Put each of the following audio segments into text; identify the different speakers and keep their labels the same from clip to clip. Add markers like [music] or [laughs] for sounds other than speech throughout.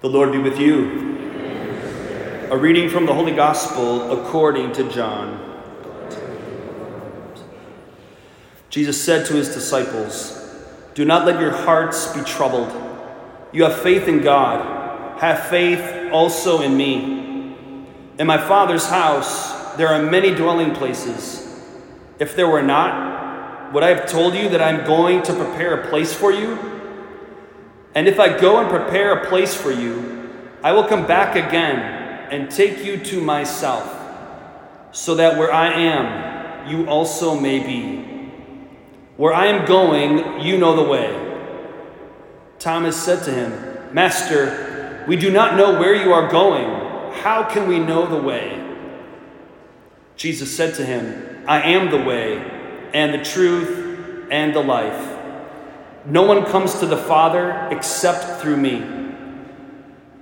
Speaker 1: The Lord be with you. A reading from the Holy Gospel according to John. Jesus said to his disciples, Do not let your hearts be troubled. You have faith in God. Have faith also in me. In my Father's house there are many dwelling places. If there were not, would I have told you that I'm going to prepare a place for you? And if I go and prepare a place for you, I will come back again and take you to myself, so that where I am, you also may be. Where I am going, you know the way. Thomas said to him, Master, we do not know where you are going. How can we know the way? Jesus said to him, I am the way, and the truth, and the life. No one comes to the Father except through me.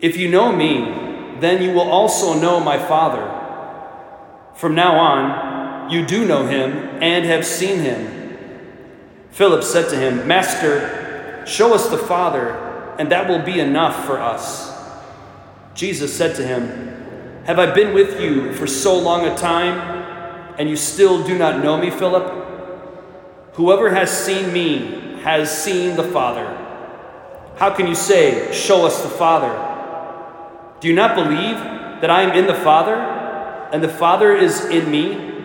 Speaker 1: If you know me, then you will also know my Father. From now on, you do know him and have seen him. Philip said to him, Master, show us the Father, and that will be enough for us. Jesus said to him, Have I been with you for so long a time, and you still do not know me, Philip? Whoever has seen me has seen the Father. How can you say, Show us the Father? Do you not believe that I am in the Father and the Father is in me?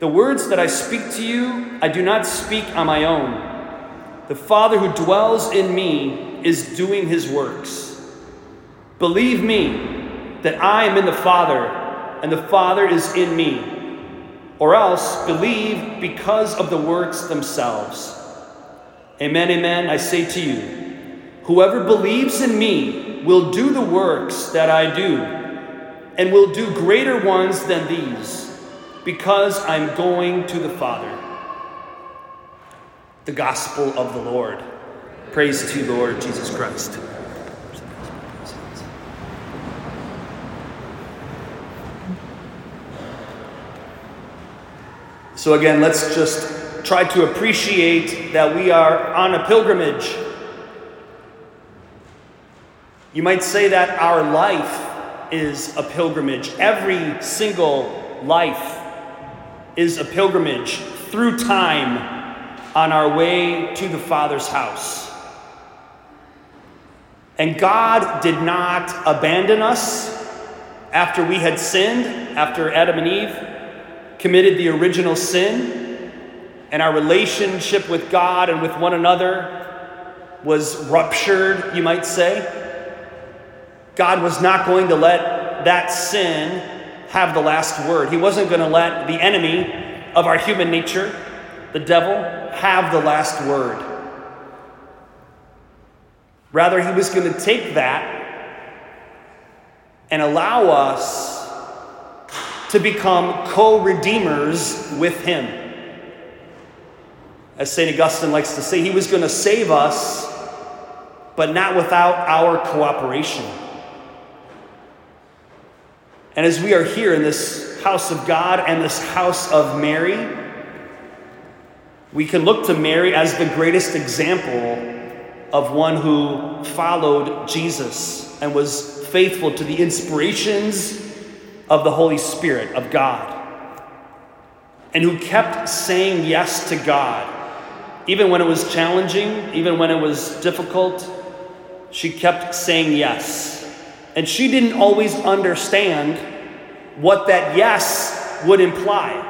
Speaker 1: The words that I speak to you, I do not speak on my own. The Father who dwells in me is doing his works. Believe me that I am in the Father and the Father is in me, or else believe because of the works themselves. Amen, amen. I say to you, whoever believes in me will do the works that I do, and will do greater ones than these, because I'm going to the Father. The Gospel of the Lord. Praise to you, Lord Jesus Christ. So, again, let's just try to appreciate that we are on a pilgrimage. You might say that our life is a pilgrimage. Every single life is a pilgrimage through time on our way to the Father's house. And God did not abandon us after we had sinned, after Adam and Eve committed the original sin and our relationship with God and with one another was ruptured, you might say. God was not going to let that sin have the last word. He wasn't going to let the enemy of our human nature, the devil, have the last word. Rather, he was going to take that and allow us to become co redeemers with him. As St. Augustine likes to say, he was going to save us, but not without our cooperation. And as we are here in this house of God and this house of Mary, we can look to Mary as the greatest example of one who followed Jesus and was faithful to the inspirations of the Holy Spirit of God, and who kept saying yes to God even when it was challenging, even when it was difficult, she kept saying yes. And she didn't always understand what that yes would imply.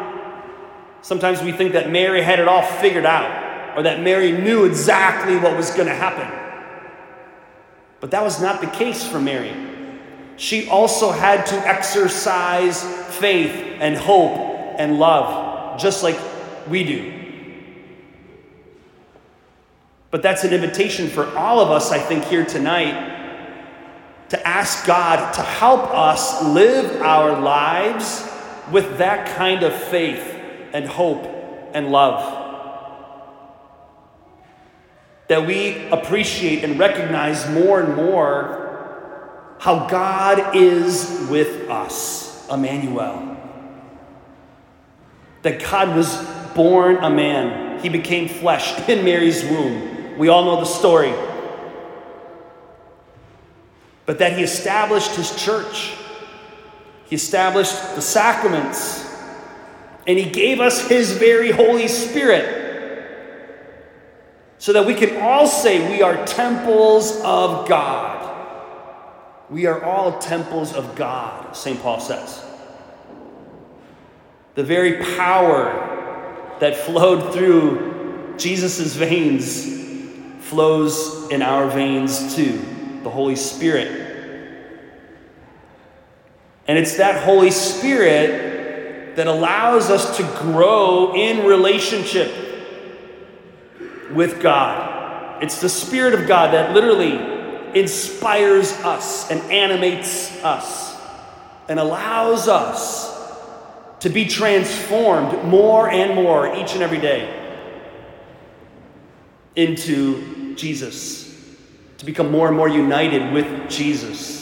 Speaker 1: Sometimes we think that Mary had it all figured out, or that Mary knew exactly what was going to happen. But that was not the case for Mary. She also had to exercise faith and hope and love, just like we do. But that's an invitation for all of us, I think, here tonight to ask God to help us live our lives with that kind of faith and hope and love. That we appreciate and recognize more and more how God is with us, Emmanuel. That God was born a man, he became flesh in Mary's womb we all know the story. but that he established his church. He established the sacraments, and he gave us his very Holy Spirit so that we can all say we are temples of God. We are all temples of God, St. Paul says. The very power that flowed through Jesus' veins flows in our veins too, the Holy Spirit. And it's that Holy Spirit that allows us to grow in relationship with God. It's the Spirit of God that literally inspires us and animates us and allows us to be transformed more and more each and every day into Jesus, to become more and more united with Jesus.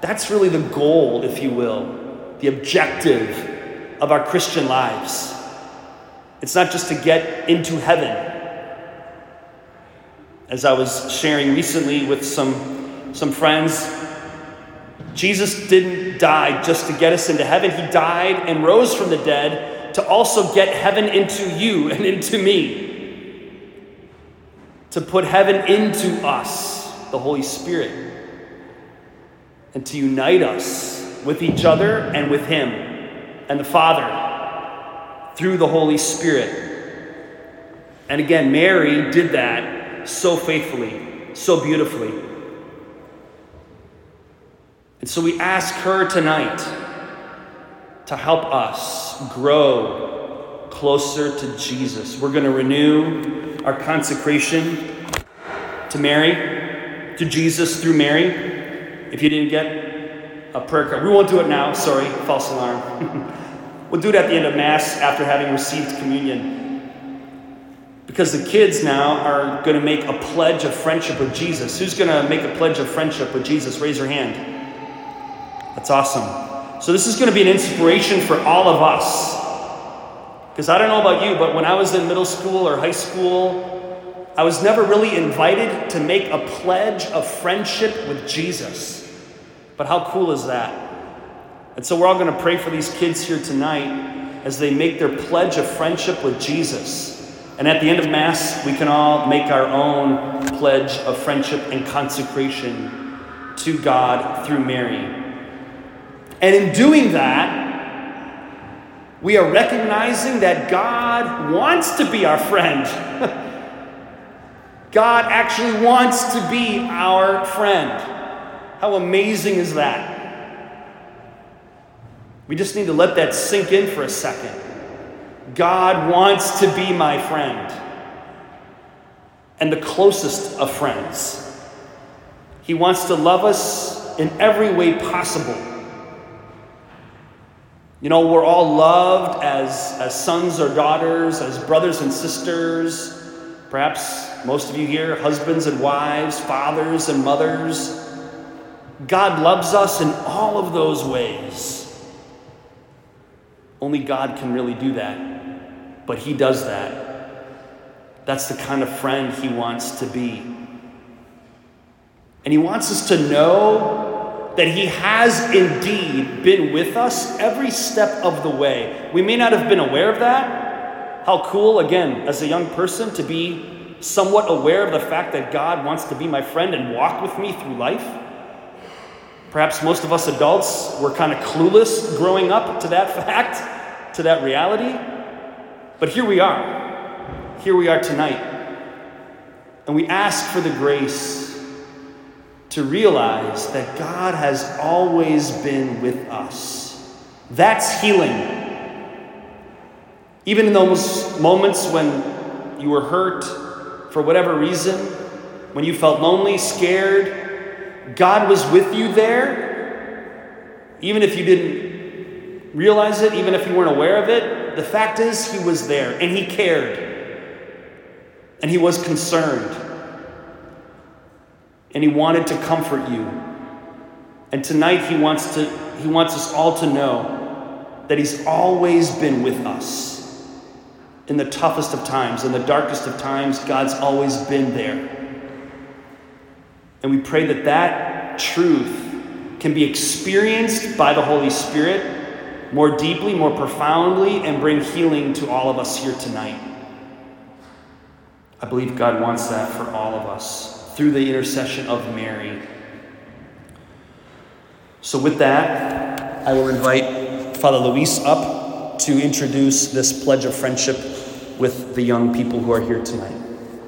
Speaker 1: That's really the goal, if you will, the objective of our Christian lives. It's not just to get into heaven. As I was sharing recently with some, some friends, Jesus didn't die just to get us into heaven. He died and rose from the dead to also get heaven into you and into me. To put heaven into us, the Holy Spirit, and to unite us with each other and with Him and the Father through the Holy Spirit. And again, Mary did that so faithfully, so beautifully. And so we ask her tonight to help us grow closer to Jesus. We're going to renew our consecration to Mary, to Jesus through Mary. If you didn't get a prayer card, we won't do it now. Sorry, false alarm. [laughs] we'll do it at the end of Mass after having received communion. Because the kids now are going to make a pledge of friendship with Jesus. Who's going to make a pledge of friendship with Jesus? Raise your hand. That's awesome. So, this is going to be an inspiration for all of us. Because I don't know about you, but when I was in middle school or high school, I was never really invited to make a pledge of friendship with Jesus. But how cool is that? And so, we're all going to pray for these kids here tonight as they make their pledge of friendship with Jesus. And at the end of Mass, we can all make our own pledge of friendship and consecration to God through Mary. And in doing that, we are recognizing that God wants to be our friend. [laughs] God actually wants to be our friend. How amazing is that? We just need to let that sink in for a second. God wants to be my friend and the closest of friends. He wants to love us in every way possible. You know, we're all loved as, as sons or daughters, as brothers and sisters. Perhaps most of you here, husbands and wives, fathers and mothers. God loves us in all of those ways. Only God can really do that but He does that. That's the kind of friend He wants to be. And He wants us to know that He has indeed been with us every step of the way. We may not have been aware of that. How cool, again, as a young person, to be somewhat aware of the fact that God wants to be my friend and walk with me through life. Perhaps most of us adults were kind of clueless growing up to that [laughs] fact, to that reality. But here we are. Here we are tonight. And we ask for the grace to realize that God has always been with us. That's healing. Even in those moments when you were hurt for whatever reason, when you felt lonely, scared, God was with you there. Even if you didn't realize it, even if you weren't aware of it, the fact is, he was there and he cared and he was concerned and he wanted to comfort you. And tonight he wants to he wants us all to know that he's always been with us. In the toughest of times, in the darkest of times, God's always been there. And we pray that that truth can be experienced by the Holy Spirit more deeply, more profoundly, and bring healing to all of us here tonight. I believe God wants that for all of us through the intercession of Mary. So, with that, I will invite Father Luis up to introduce this pledge of friendship with the young people who are here tonight.